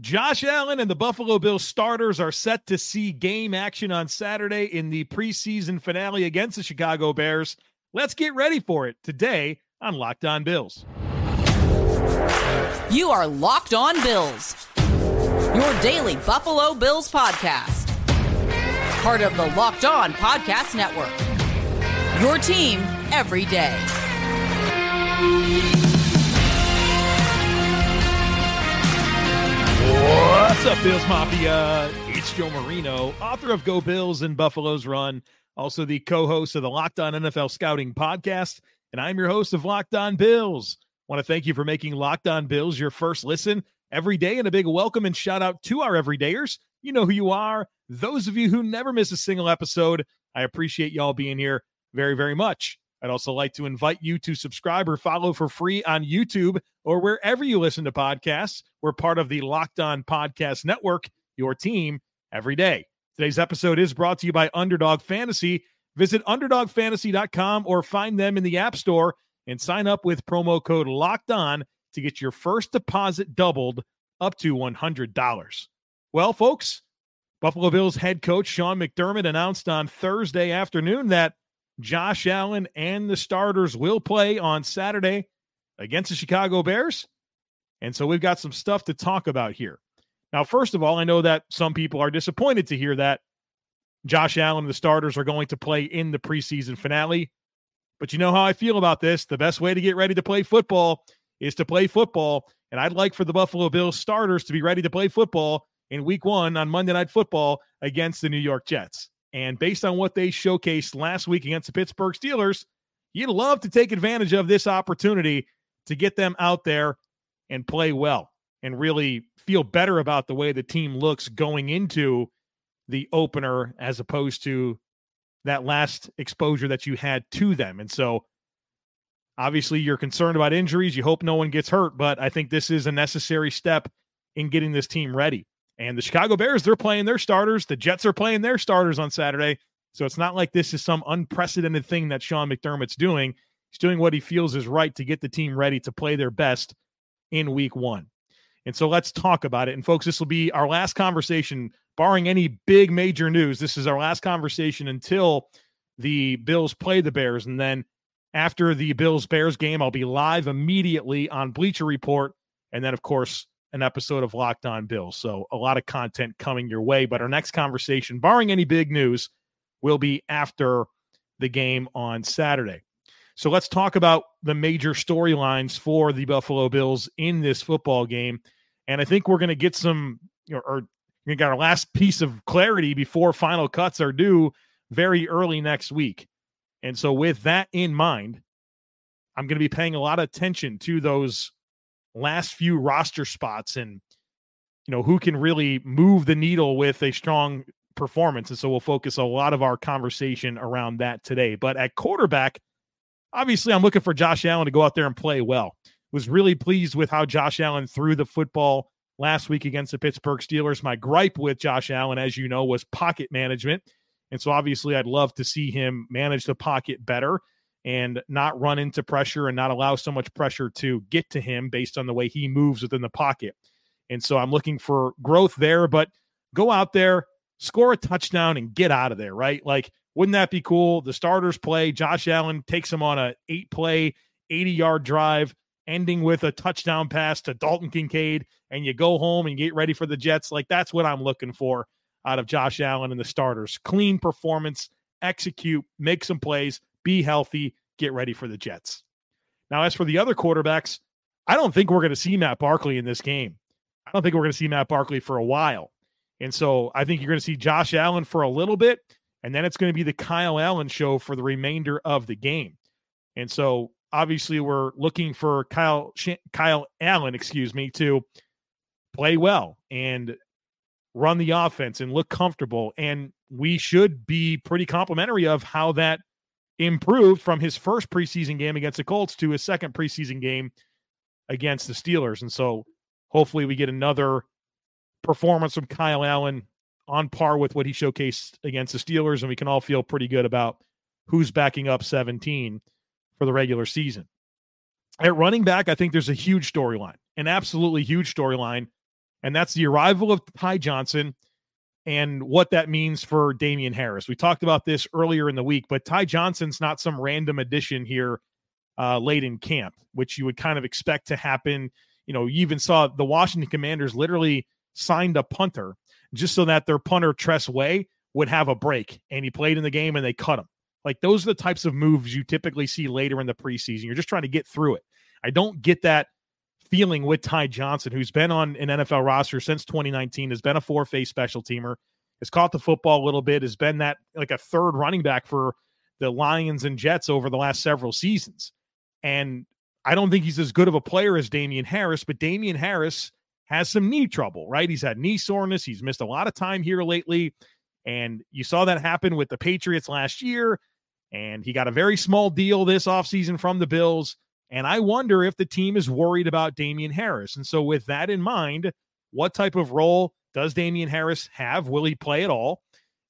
Josh Allen and the Buffalo Bills starters are set to see game action on Saturday in the preseason finale against the Chicago Bears. Let's get ready for it today on Locked On Bills. You are Locked On Bills, your daily Buffalo Bills podcast. Part of the Locked On Podcast Network. Your team every day. What's up, Bills Mafia? It's Joe Marino, author of Go Bills and Buffalo's Run, also the co host of the Locked On NFL Scouting podcast. And I'm your host of Locked On Bills. Want to thank you for making Locked On Bills your first listen every day. And a big welcome and shout out to our everydayers. You know who you are. Those of you who never miss a single episode, I appreciate y'all being here very, very much. I'd also like to invite you to subscribe or follow for free on YouTube or wherever you listen to podcasts. We're part of the Locked On Podcast Network, your team every day. Today's episode is brought to you by Underdog Fantasy. Visit underdogfantasy.com or find them in the App Store and sign up with promo code Locked On to get your first deposit doubled up to $100. Well, folks, Buffalo Bills head coach Sean McDermott announced on Thursday afternoon that Josh Allen and the starters will play on Saturday against the Chicago Bears. And so we've got some stuff to talk about here. Now, first of all, I know that some people are disappointed to hear that Josh Allen and the starters are going to play in the preseason finale. But you know how I feel about this. The best way to get ready to play football is to play football. And I'd like for the Buffalo Bills starters to be ready to play football in week one on Monday Night Football against the New York Jets. And based on what they showcased last week against the Pittsburgh Steelers, you'd love to take advantage of this opportunity to get them out there and play well and really feel better about the way the team looks going into the opener as opposed to that last exposure that you had to them. And so obviously you're concerned about injuries. You hope no one gets hurt, but I think this is a necessary step in getting this team ready. And the Chicago Bears, they're playing their starters. The Jets are playing their starters on Saturday. So it's not like this is some unprecedented thing that Sean McDermott's doing. He's doing what he feels is right to get the team ready to play their best in week one. And so let's talk about it. And folks, this will be our last conversation, barring any big major news. This is our last conversation until the Bills play the Bears. And then after the Bills Bears game, I'll be live immediately on Bleacher Report. And then, of course, an episode of Locked On Bills. So a lot of content coming your way. But our next conversation, barring any big news, will be after the game on Saturday. So let's talk about the major storylines for the Buffalo Bills in this football game. And I think we're going to get some, or, or we got our last piece of clarity before final cuts are due very early next week. And so, with that in mind, I'm going to be paying a lot of attention to those last few roster spots and you know who can really move the needle with a strong performance and so we'll focus a lot of our conversation around that today. But at quarterback obviously i'm looking for josh allen to go out there and play well. Was really pleased with how josh allen threw the football last week against the pittsburgh steelers. My gripe with josh allen as you know was pocket management and so obviously i'd love to see him manage the pocket better and not run into pressure and not allow so much pressure to get to him based on the way he moves within the pocket. And so I'm looking for growth there, but go out there, score a touchdown, and get out of there, right? Like, wouldn't that be cool? The starters play. Josh Allen takes him on a eight play, 80 yard drive, ending with a touchdown pass to Dalton Kincaid, and you go home and get ready for the Jets. Like, that's what I'm looking for out of Josh Allen and the starters. Clean performance, execute, make some plays, be healthy, get ready for the Jets. Now, as for the other quarterbacks, I don't think we're going to see Matt Barkley in this game. I don't think we're going to see Matt Barkley for a while. And so I think you're going to see Josh Allen for a little bit, and then it's going to be the Kyle Allen show for the remainder of the game. And so obviously we're looking for Kyle Kyle Allen, excuse me, to play well and run the offense and look comfortable. And we should be pretty complimentary of how that improved from his first preseason game against the Colts to his second preseason game against the Steelers. And so hopefully we get another performance from Kyle Allen on par with what he showcased against the Steelers, and we can all feel pretty good about who's backing up 17 for the regular season. At running back, I think there's a huge storyline, an absolutely huge storyline and that's the arrival of Ty Johnson and what that means for Damien Harris. We talked about this earlier in the week, but Ty Johnson's not some random addition here uh, late in camp, which you would kind of expect to happen. You know, you even saw the Washington Commanders literally signed a punter just so that their punter Tress Way would have a break, and he played in the game and they cut him. Like those are the types of moves you typically see later in the preseason. You're just trying to get through it. I don't get that feeling with Ty Johnson, who's been on an NFL roster since 2019, has been a four phase special teamer, has caught the football a little bit, has been that like a third running back for the Lions and Jets over the last several seasons. And I don't think he's as good of a player as Damien Harris, but Damien Harris has some knee trouble, right? He's had knee soreness. He's missed a lot of time here lately. And you saw that happen with the Patriots last year. And he got a very small deal this offseason from the Bills. And I wonder if the team is worried about Damien Harris. And so, with that in mind, what type of role does Damien Harris have? Will he play at all?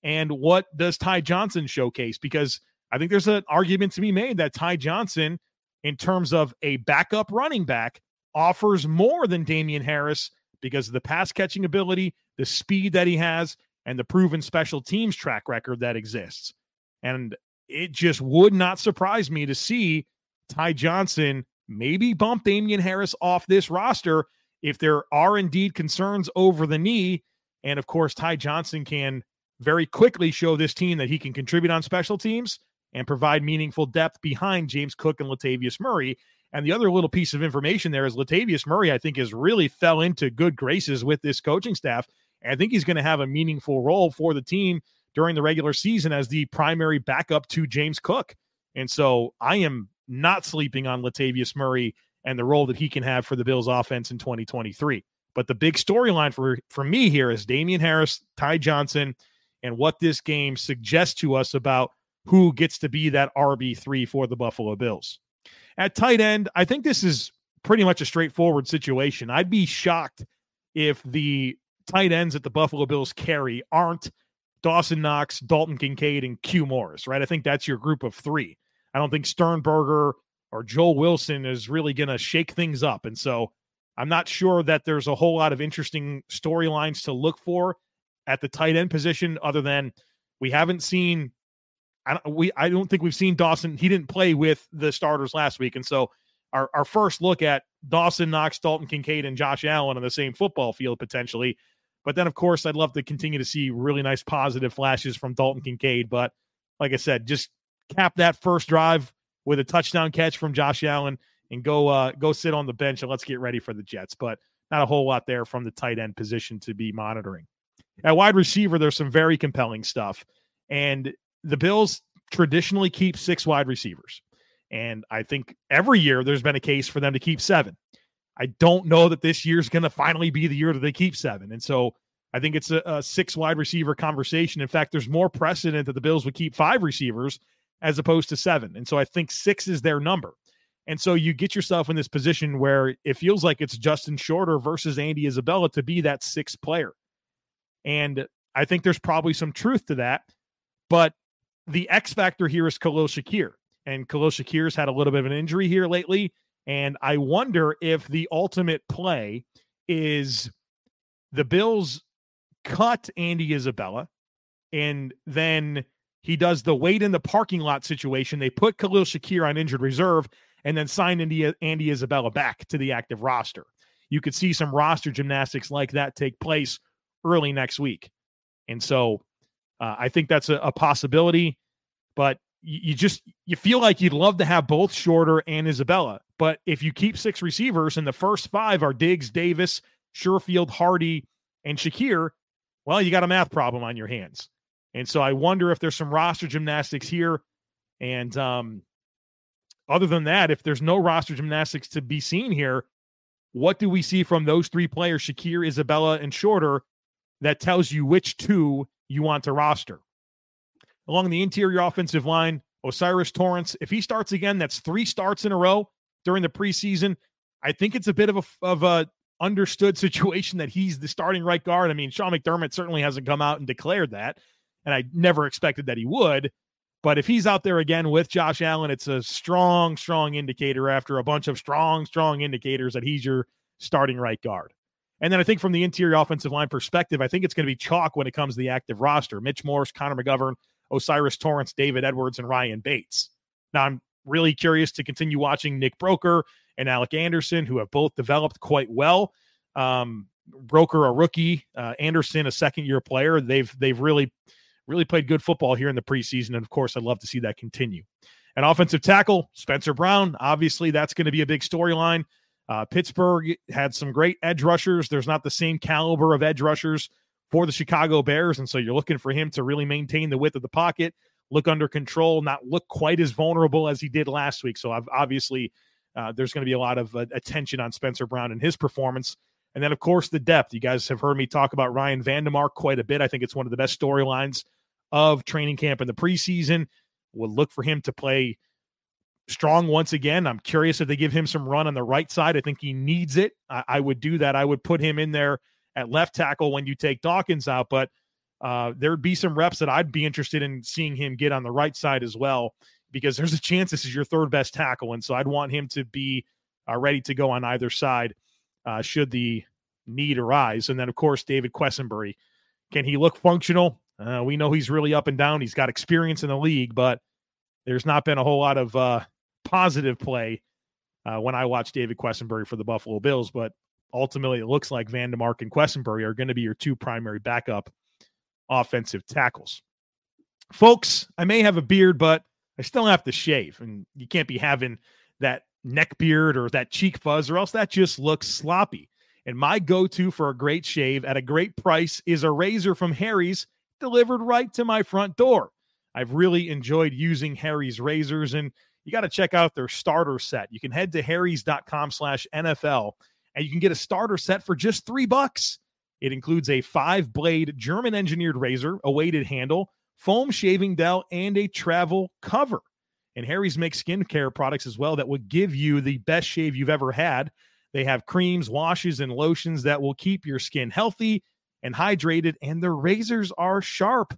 And what does Ty Johnson showcase? Because I think there's an argument to be made that Ty Johnson, in terms of a backup running back, offers more than Damien Harris because of the pass catching ability, the speed that he has, and the proven special teams track record that exists. And it just would not surprise me to see Ty Johnson maybe bump Damien Harris off this roster if there are indeed concerns over the knee. And of course, Ty Johnson can very quickly show this team that he can contribute on special teams and provide meaningful depth behind James Cook and Latavius Murray. And the other little piece of information there is Latavius Murray, I think, has really fell into good graces with this coaching staff. And I think he's going to have a meaningful role for the team during the regular season as the primary backup to James Cook. And so I am not sleeping on Latavius Murray and the role that he can have for the Bills offense in 2023. But the big storyline for, for me here is Damien Harris, Ty Johnson, and what this game suggests to us about who gets to be that RB3 for the Buffalo Bills. At tight end, I think this is pretty much a straightforward situation. I'd be shocked if the tight ends that the Buffalo Bills carry aren't Dawson Knox, Dalton Kincaid, and Q Morris, right? I think that's your group of three. I don't think Sternberger or Joel Wilson is really going to shake things up. And so I'm not sure that there's a whole lot of interesting storylines to look for at the tight end position other than we haven't seen I don't, we I don't think we've seen Dawson. He didn't play with the starters last week, and so our our first look at Dawson Knox, Dalton Kincaid, and Josh Allen on the same football field potentially. But then, of course, I'd love to continue to see really nice positive flashes from Dalton Kincaid. But like I said, just cap that first drive with a touchdown catch from Josh Allen and go uh, go sit on the bench and let's get ready for the Jets. But not a whole lot there from the tight end position to be monitoring. At wide receiver, there's some very compelling stuff. And the Bills traditionally keep six wide receivers. And I think every year there's been a case for them to keep seven. I don't know that this year's going to finally be the year that they keep seven. And so I think it's a, a, six wide receiver conversation. In fact, there's more precedent that the Bills would keep five receivers as opposed to seven. And so I think six is their number. And so you get yourself in this position where it feels like it's Justin Shorter versus Andy Isabella to be that sixth player. And I think there's probably some truth to that. But the X factor here is Khalil Shakir. And Khalil Shakir's had a little bit of an injury here lately. And I wonder if the ultimate play is the Bills cut Andy Isabella and then he does the wait in the parking lot situation. They put Khalil Shakir on injured reserve and then signed Andy, Andy Isabella back to the active roster. You could see some roster gymnastics like that take place early next week. And so uh, I think that's a, a possibility, but you, you, just you feel like you'd love to have both Shorter and Isabella. But if you keep six receivers and the first five are Diggs, Davis, Sherfield, Hardy, and Shakir, well, you got a math problem on your hands. And so I wonder if there's some roster gymnastics here. And um, other than that, if there's no roster gymnastics to be seen here, what do we see from those three players, Shakir, Isabella, and Shorter, that tells you which two you want to roster? Along the interior offensive line, O'Cyrus Torrence, if he starts again, that's three starts in a row during the preseason. I think it's a bit of a of a understood situation that he's the starting right guard. I mean, Sean McDermott certainly hasn't come out and declared that and I never expected that he would. But if he's out there again with Josh Allen, it's a strong, strong indicator after a bunch of strong, strong indicators that he's your starting right guard. And then I think from the interior offensive line perspective, I think it's going to be chalk when it comes to the active roster. Mitch Morse, Connor McGovern, O'Cyrus Torrence, David Edwards, and Ryan Bates. Now I'm really curious to continue watching Nick Broeker and Alec Anderson, who have both developed quite well. Um, Broeker, a rookie, uh, Anderson, a second year player. They've they've really really played good football here in the preseason, and of course, I'd love to see that continue. An offensive tackle, Spencer Brown. Obviously, that's going to be a big storyline. Uh, Pittsburgh had some great edge rushers. There's not the same caliber of edge rushers for the Chicago Bears, and so you're looking for him to really maintain the width of the pocket, look under control, not look quite as vulnerable as he did last week. So obviously, uh, there's going to be a lot of uh, attention on Spencer Brown and his performance. And then, of course, the depth. You guys have heard me talk about Ryan Van Demark quite a bit. I think it's one of the best storylines of training camp in the preseason. We'll look for him to play strong once again. I'm curious if they give him some run on the right side. I think he needs it. I, I would do that. I would put him in there at left tackle when you take Dawkins out, but uh, there'd be some reps that I'd be interested in seeing him get on the right side as well, because there's a chance this is your third best tackle. And so I'd want him to be uh, ready to go on either side uh, should the need arise. And then, of course, David Quessenberry. Can he look functional? Uh, we know he's really up and down. He's got experience in the league, but there's not been a whole lot of uh, positive play uh, when I watch David Quessenberry for the Buffalo Bills. But ultimately, it looks like Van Demark and Quessenberry are going to be your two primary backup offensive tackles. Folks, I may have a beard, but I still have to shave, and you can't be having that neck beard or that cheek fuzz, or else that just looks sloppy. And my go to for a great shave at a great price is a razor from Harry's delivered right to my front door. I've really enjoyed using Harry's razors, and you got to check out their starter set. You can head to harrys.com slash NFL and you can get a starter set for just three bucks. It includes a five blade German engineered razor, a weighted handle, foam shaving dowel, and a travel cover. And Harry's makes skincare products as well that will give you the best shave you've ever had. They have creams, washes, and lotions that will keep your skin healthy and hydrated, and their razors are sharp.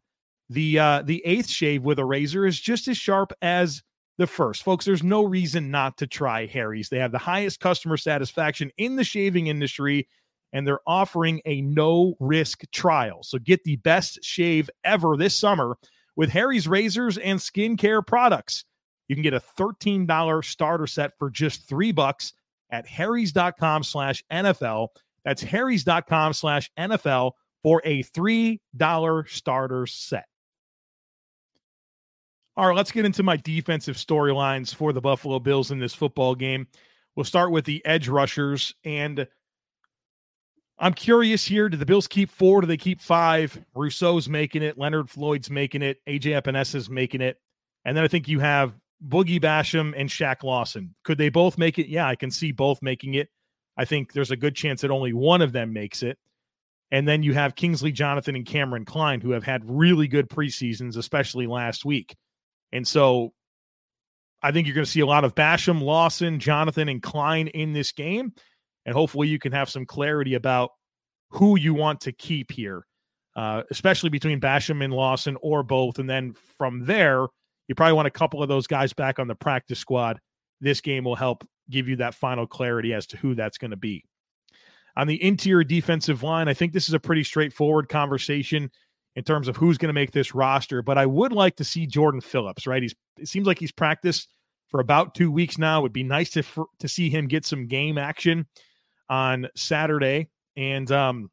The uh, the eighth shave with a razor is just as sharp as the first. Folks, there's no reason not to try Harry's. They have the highest customer satisfaction in the shaving industry, and they're offering a no risk trial. So get the best shave ever this summer with Harry's razors and skincare products. You can get a $13 starter set for just three bucks at harrys.com slash NFL. That's harrys.com slash NFL for a $3 starter set. All right, let's get into my defensive storylines for the Buffalo Bills in this football game. We'll start with the edge rushers. And I'm curious here. Do the Bills keep four? Do they keep five? Rousseau's making it. Leonard Floyd's making it. AJ Epenesa's making it. And then I think you have Boogie Basham and Shaq Lawson. Could they both make it? Yeah, I can see both making it. I think there's a good chance that only one of them makes it. And then you have Kingsley Jonathan and Cameron Klein, who have had really good preseasons, especially last week. And so I think you're going to see a lot of Basham, Lawson, Jonathan, and Klein in this game. And hopefully you can have some clarity about who you want to keep here, uh, especially between Basham and Lawson or both. And then from there, you probably want a couple of those guys back on the practice squad. This game will help give you that final clarity as to who that's going to be. On the interior defensive line, I think this is a pretty straightforward conversation in terms of who's going to make this roster. But I would like to see Jordan Phillips, right? He's it seems like he's practiced for about two weeks now. It would be nice to for, to see him get some game action on Saturday and um,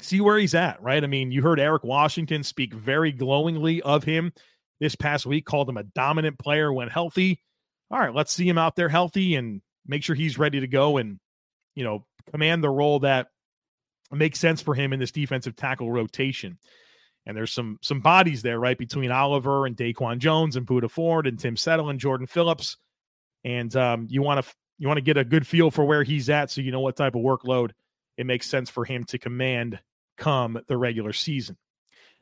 see where he's at, right? I mean, you heard Eric Washington speak very glowingly of him this past week, called him a dominant player when healthy. All right, let's see him out there healthy and make sure he's ready to go and you know command the role that makes sense for him in this defensive tackle rotation and there's some some bodies there, right, between Oliver and Daquan Jones and Poona Ford and Tim Settle and Jordan Phillips. And um, you want to you want to get a good feel for where he's at, so you know what type of workload it makes sense for him to command come the regular season.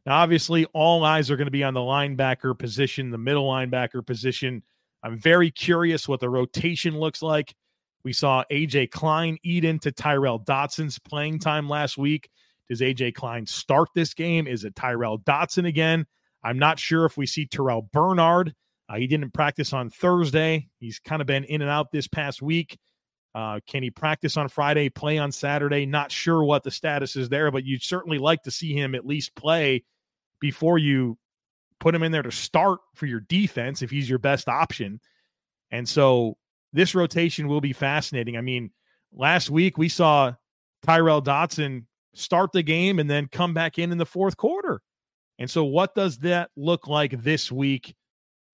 Now, obviously, all eyes are going to be on the linebacker position, the middle linebacker position. I'm very curious what the rotation looks like. We saw AJ Klein eat into Tyrel Dodson's playing time last week. Does AJ Klein start this game? Is it Tyrel Dodson again? I'm not sure if we see Terrel Bernard. Uh, he didn't practice on Thursday. He's kind of been in and out this past week. Uh, can he practice on Friday, play on Saturday? Not sure what the status is there, but you'd certainly like to see him at least play before you put him in there to start for your defense if he's your best option. And so this rotation will be fascinating. I mean, last week we saw Tyrel Dodson start the game and then come back in in the fourth quarter. And so what does that look like this week?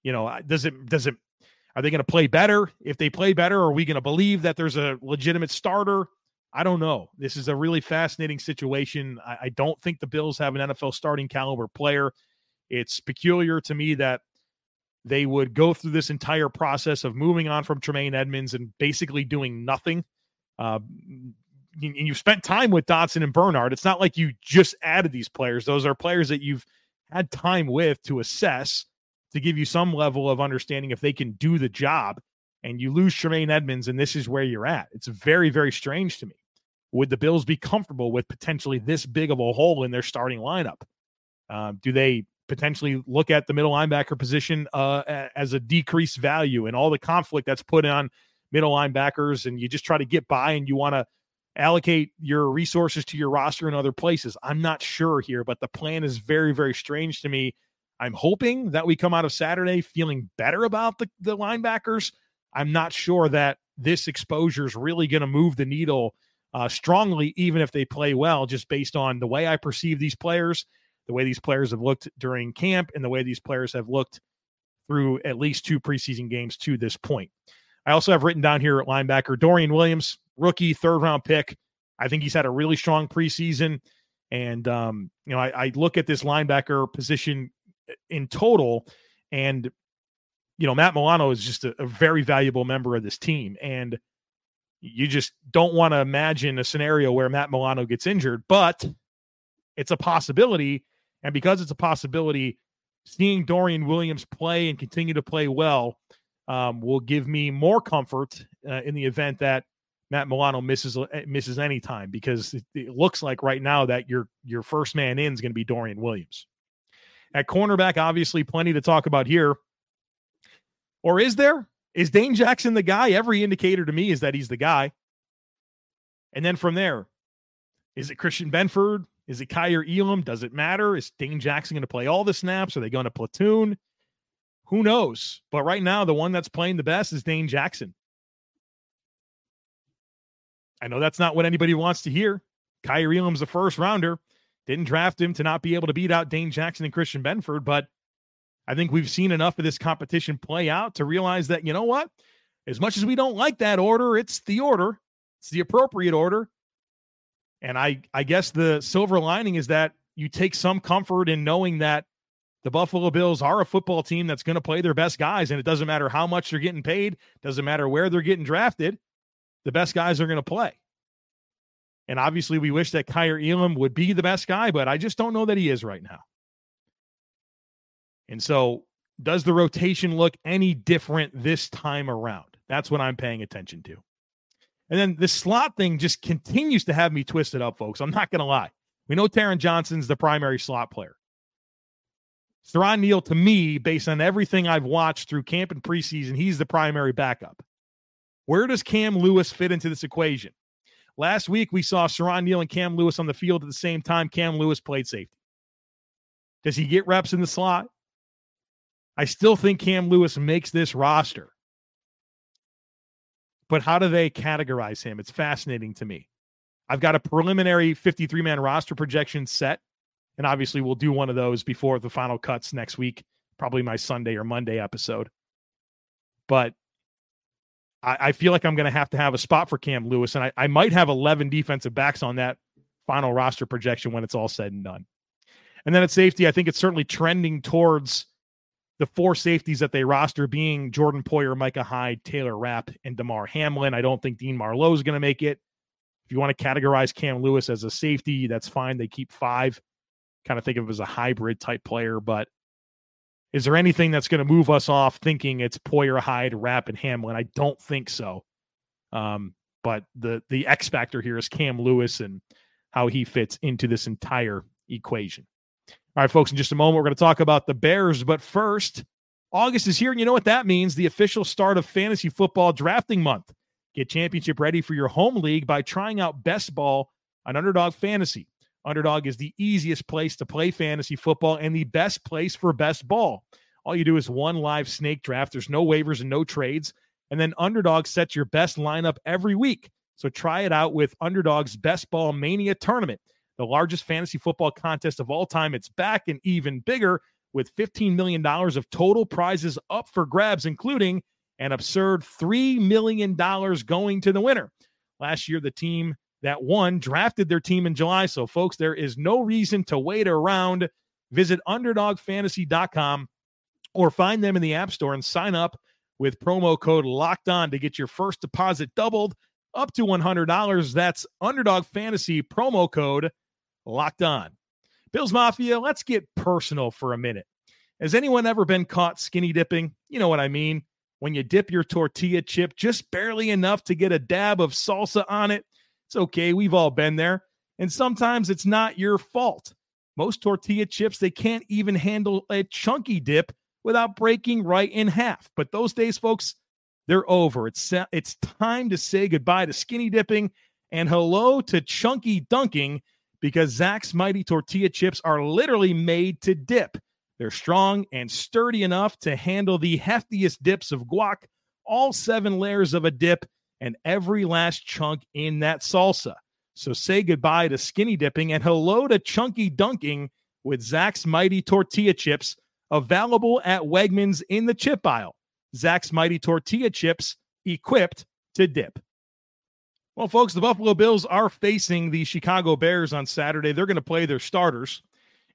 You know, does it does it are they going to play better? If they play better, are we going to believe that there's a legitimate starter? I don't know. This is a really fascinating situation. I, I, don't think the Bills have an NFL starting caliber player. It's peculiar to me that they would go through this entire process of moving on from Tremaine Edmunds and basically doing nothing. Uh, and you've spent time with Dodson and Bernard. It's not like you just added these players. Those are players that you've had time with to assess to give you some level of understanding if they can do the job. And you lose Tremaine Edmunds, and this is where you're at. It's very, very strange to me. Would the Bills be comfortable with potentially this big of a hole in their starting lineup? Um, do they potentially look at the middle linebacker position uh, as a decreased value and all the conflict that's put on middle linebackers, and you just try to get by and you want to allocate your resources to your roster in other places? I'm not sure here, but the plan is very, very strange to me I'm hoping that we come out of Saturday feeling better about the, the linebackers. I'm not sure that this exposure is really going to move the needle uh, strongly, even if they play well, just based on the way I perceive these players, the way these players have looked during camp, and the way these players have looked through at least two preseason games to this point. I also have written down here at linebacker Dorian Williams, rookie, third round pick. I think he's had a really strong preseason. And, um, you know, I, I look at this linebacker position in total. And, you know, Matt Milano is just a, a very valuable member of this team. And you just don't want to imagine a scenario where Matt Milano gets injured, but it's a possibility. And because it's a possibility, seeing Dorian Williams play and continue to play well um, will give me more comfort uh, in the event that Matt Milano misses uh, misses any time because it, it, looks like right now that your your first man in is going to be Dorian Williams. At cornerback, obviously, plenty to talk about here. Or is there? Is Dane Jackson the guy? Every indicator to me is that he's the guy. And then from there, is it Christian Benford? Is it Kaiir Elam? Does it matter? Is Dane Jackson going to play all the snaps? Are they going to platoon? Who knows? But right now, the one that's playing the best is Dane Jackson. I know that's not what anybody wants to hear. Kaiir Elam's the first rounder. Didn't draft him to not be able to beat out Dane Jackson and Christian Benford, but I think we've seen enough of this competition play out to realize that, you know what? As much as we don't like that order, it's the order. It's the appropriate order. And I I guess the silver lining is that you take some comfort in knowing that the Buffalo Bills are a football team that's going to play their best guys and it doesn't matter how much they're getting paid, doesn't matter where they're getting drafted, the best guys are going to play. And obviously, we wish that Kaiir Elam would be the best guy, but I just don't know that he is right now. And so, does the rotation look any different this time around? That's what I'm paying attention to. And then the slot thing just continues to have me twisted up, folks. I'm not going to lie. We know Taron Johnson's the primary slot player. Siran Neal, to me, based on everything I've watched through camp and preseason, he's the primary backup. Where does Cam Lewis fit into this equation? Last week, we saw Siran Neal and Cam Lewis on the field at the same time. Cam Lewis played safety. Does he get reps in the slot? I still think Cam Lewis makes this roster. But how do they categorize him? It's fascinating to me. I've got a preliminary 53 man roster projection set. And obviously, we'll do one of those before the final cuts next week, probably my Sunday or Monday episode. But I, I feel like I'm going to have to have a spot for Cam Lewis, and I, I might have 11 defensive backs on that final roster projection when it's all said and done. And then at safety, I think it's certainly trending towards the four safeties that they roster being Jordan Poyer, Micah Hyde, Taylor Rapp, and Damar Hamlin. I don't think Dean Marlowe is going to make it. If you want to categorize Cam Lewis as a safety, that's fine. They keep five. Kind of think of him as a hybrid type player, but is there anything that's going to move us off thinking it's Poyer, Hyde, Rapp, and Hamlin? I don't think so. Um, but the the X factor here is Cam Lewis and how he fits into this entire equation. All right, folks, in just a moment, we're going to talk about the Bears. But first, August is here, and you know what that means the official start of fantasy football drafting month. Get championship ready for your home league by trying out Best Ball on Underdog Fantasy. Underdog is the easiest place to play fantasy football and the best place for best ball. All you do is one live snake draft. There's no waivers and no trades. And then Underdog sets your best lineup every week. So try it out with Underdog's Best Ball Mania tournament, the largest fantasy football contest of all time. It's back and even bigger with $15 million of total prizes up for grabs, including an absurd $3 million going to the winner. Last year, the team that won drafted their team in July. So, folks, there is no reason to wait around. Visit underdogfantasy.com or find them in the App Store and sign up with promo code locked on to get your first deposit doubled up to $100. That's underdog fantasy promo code locked on. Bills Mafia, let's get personal for a minute. Has anyone ever been caught skinny dipping? You know what I mean. When you dip your tortilla chip just barely enough to get a dab of salsa on it, it's okay. We've all been there. And sometimes it's not your fault. Most tortilla chips, they can't even handle a chunky dip without breaking right in half. But those days, folks, they're over. It's it's time to say goodbye to skinny dipping and hello to chunky dunking because Zack's mighty tortilla chips are literally made to dip. They're strong and sturdy enough to handle the heftiest dips of guac, all seven layers of a dip, and every last chunk in that salsa. So say goodbye to skinny dipping and hello to chunky dunking with Zack's Mighty Tortilla Chips, available at Wegmans in the chip aisle. Zack's Mighty Tortilla Chips, equipped to dip. Well, folks, the Buffalo Bills are facing the Chicago Bears on Saturday. They're going to play their starters.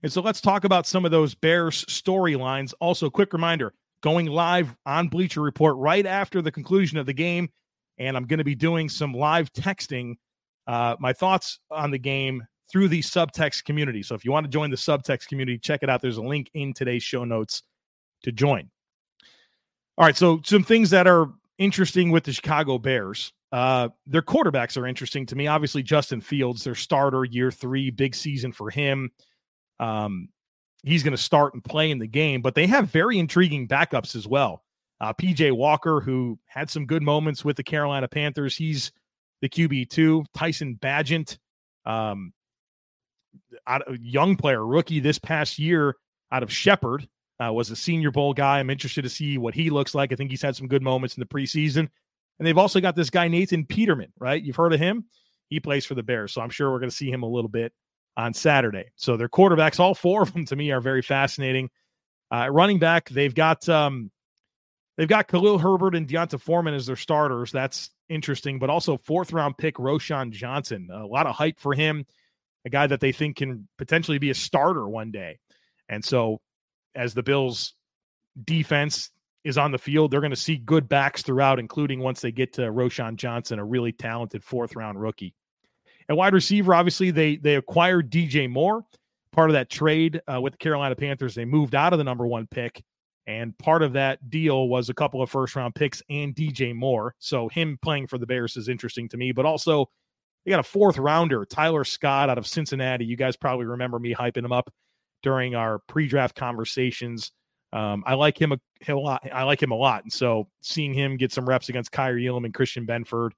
And so let's talk about some of those Bears storylines. Also, quick reminder going live on Bleacher Report right after the conclusion of the game and I'm going to be doing some live texting uh, my thoughts on the game through the subtext community. So if you want to join the subtext community, check it out. There's a link in today's show notes to join. All right, so some things that are interesting with the Chicago Bears. Uh, their quarterbacks are interesting to me. Obviously, Justin Fields, their starter, year three, big season for him. Um, he's going to start and play in the game, but they have very intriguing backups as well. Uh, PJ Walker, who had some good moments with the Carolina Panthers, he's the QB two. Tyson Bagent, um, out, young player, rookie this past year out of Shepherd, uh, was a Senior Bowl guy. I'm interested to see what he looks like. I think he's had some good moments in the preseason. And they've also got this guy Nathan Peterman, right? You've heard of him. He plays for the Bears, so I'm sure we're going to see him a little bit on Saturday. So their quarterbacks, all four of them, to me, are very fascinating. Uh, running back, they've got um, They've got Khalil Herbert and D'Onta Foreman as their starters. That's interesting, but also fourth round pick Roschon Johnson. A lot of hype for him, a guy that they think can potentially be a starter one day. And so, as the Bills' defense is on the field, they're going to see good backs throughout, including once they get to Roschon Johnson, a really talented fourth round rookie. At wide receiver, obviously, they they acquired DJ Moore, part of that trade uh, with the Carolina Panthers. They moved out of the number one pick and part of that deal was a couple of first round picks and DJ Moore. So him playing for the Bears is interesting to me. But also, they got a fourth rounder, Tyler Scott out of Cincinnati. You guys probably remember me hyping him up during our pre draft conversations. Um, I like him a, a, lot. I like him a lot. And so seeing him get some reps against Kaiir Elam and Christian Benford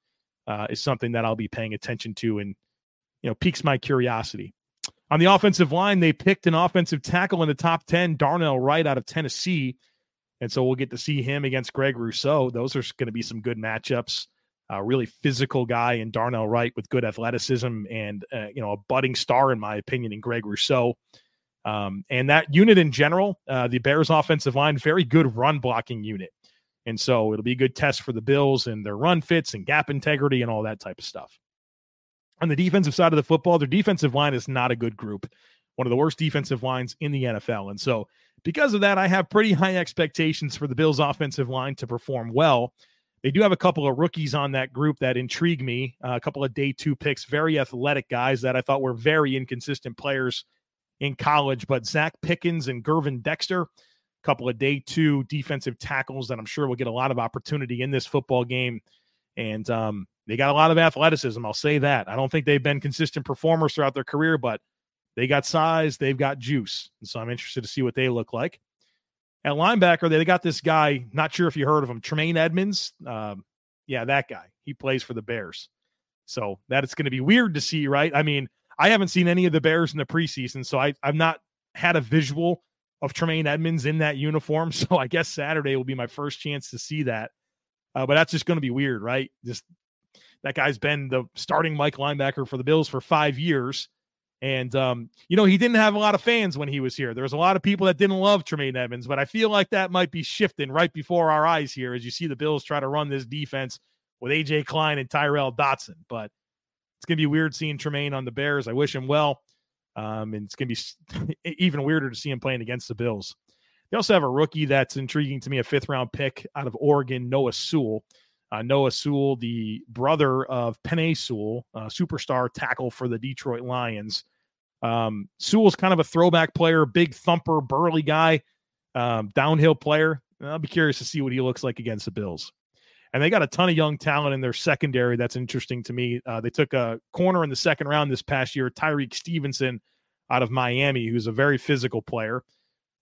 uh, is something that I'll be paying attention to and, you know, piques my curiosity. On the offensive line, they picked an offensive tackle in the top 10, Darnell Wright out of Tennessee. And so we'll get to see him against Greg Rousseau. Those are going to be some good matchups. A really physical guy in Darnell Wright with good athleticism and, uh, you know, a budding star, in my opinion, in Greg Rousseau. Um, and that unit in general, uh, the Bears offensive line, very good run blocking unit. And so it'll be a good test for the Bills and their run fits and gap integrity and all that type of stuff on the defensive side of the football, their defensive line is not a good group, one of the worst defensive lines in the NFL. And so, because of that, I have pretty high expectations for the Bills' offensive line to perform well. They do have a couple of rookies on that group that intrigue me, uh, a couple of day two picks, very athletic guys that I thought were very inconsistent players in college. But Zacch Pickens and Gervon Dexter, a couple of day two defensive tackles that I'm sure will get a lot of opportunity in this football game. And um, they got a lot of athleticism. I'll say that. I don't think they've been consistent performers throughout their career, but they got size, they've got juice. And so I'm interested to see what they look like. At linebacker, they got this guy, not sure if you heard of him, Tremaine Edmunds. Um, yeah, that guy. he plays for the Bears. So that it's going to be weird to see, right? I mean, I haven't seen any of the Bears in the preseason, so I, I've not had a visual of Tremaine Edmunds in that uniform. So I guess Saturday will be my first chance to see that. Uh, but that's just going to be weird, right? Just that guy's been the starting Mike linebacker for the Bills for five years. And, um, you know, he didn't have a lot of fans when he was here. There was a lot of people that didn't love Tremaine Edmunds, but I feel like that might be shifting right before our eyes here as you see the Bills try to run this defense with AJ Klein and Tyrel Dodson. But it's going to be weird seeing Tremaine on the Bears. I wish him well. Um, and it's going to be even weirder to see him playing against the Bills. They also have a rookie that's intriguing to me, a fifth round pick out of Oregon, Noah Sewell. Uh, Noah Sewell, the brother of Penei Sewell, superstar tackle for the Detroit Lions. Um, Sewell's kind of a throwback player, big thumper, burly guy, um, downhill player. I'll be curious to see what he looks like against the Bills. And they got a ton of young talent in their secondary. That's interesting to me. Uh, they took a corner in the second round this past year, Tyrique Stevenson out of Miami, who's a very physical player.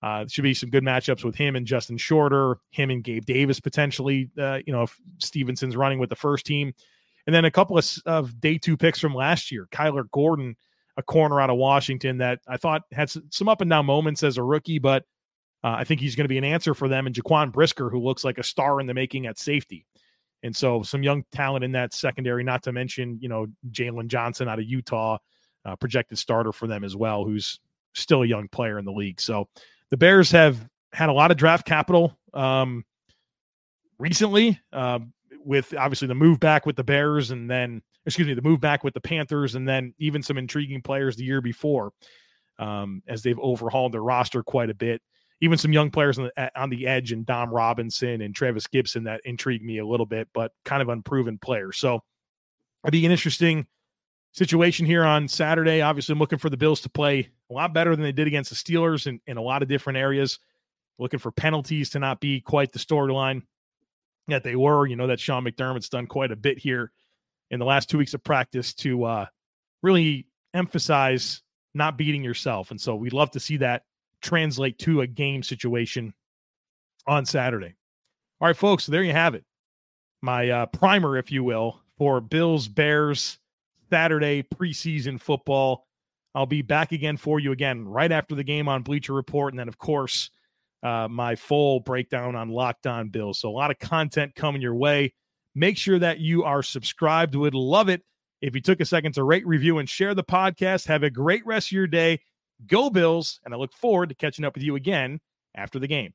Uh, should be some good matchups with him and Justin Shorter, him and Gabe Davis potentially. Uh, you know, if Stevenson's running with the first team, and then a couple of, of day two picks from last year, Kyler Gordon, a corner out of Washington that I thought had some up and down moments as a rookie, but uh, I think he's going to be an answer for them. And Jaquan Brisker, who looks like a star in the making at safety. And so some young talent in that secondary, not to mention, you know, Jaylon Johnson out of Utah, uh, projected starter for them as well, who's still a young player in the league. So the Bears have had a lot of draft capital um, recently, uh, with obviously the move back with the Bears and then, excuse me, the move back with the Panthers and then even some intriguing players the year before um, as they've overhauled their roster quite a bit. Even some young players on the, on the edge and Dom Robinson and Trevis Gipson that intrigued me a little bit, but kind of unproven players. So it'd be an interesting situation here on Saturday. Obviously, I'm looking for the Bills to play a lot better than they did against the Steelers in, in a lot of different areas. Looking for penalties to not be quite the storyline that they were. You know that Sean McDermott's done quite a bit here in the last two weeks of practice to uh, really emphasize not beating yourself. And so we'd love to see that translate to a game situation on Saturday. All right, folks, there you have it. My uh, primer, if you will, for Bills Bears Saturday preseason football. I'll be back again for you again right after the game on Bleacher Report. And then, of course, uh, my full breakdown on Locked On Bills. So, a lot of content coming your way. Make sure that you are subscribed. Would love it if you took a second to rate, review, and share the podcast. Have a great rest of your day. Go Bills. And I look forward to catching up with you again after the game.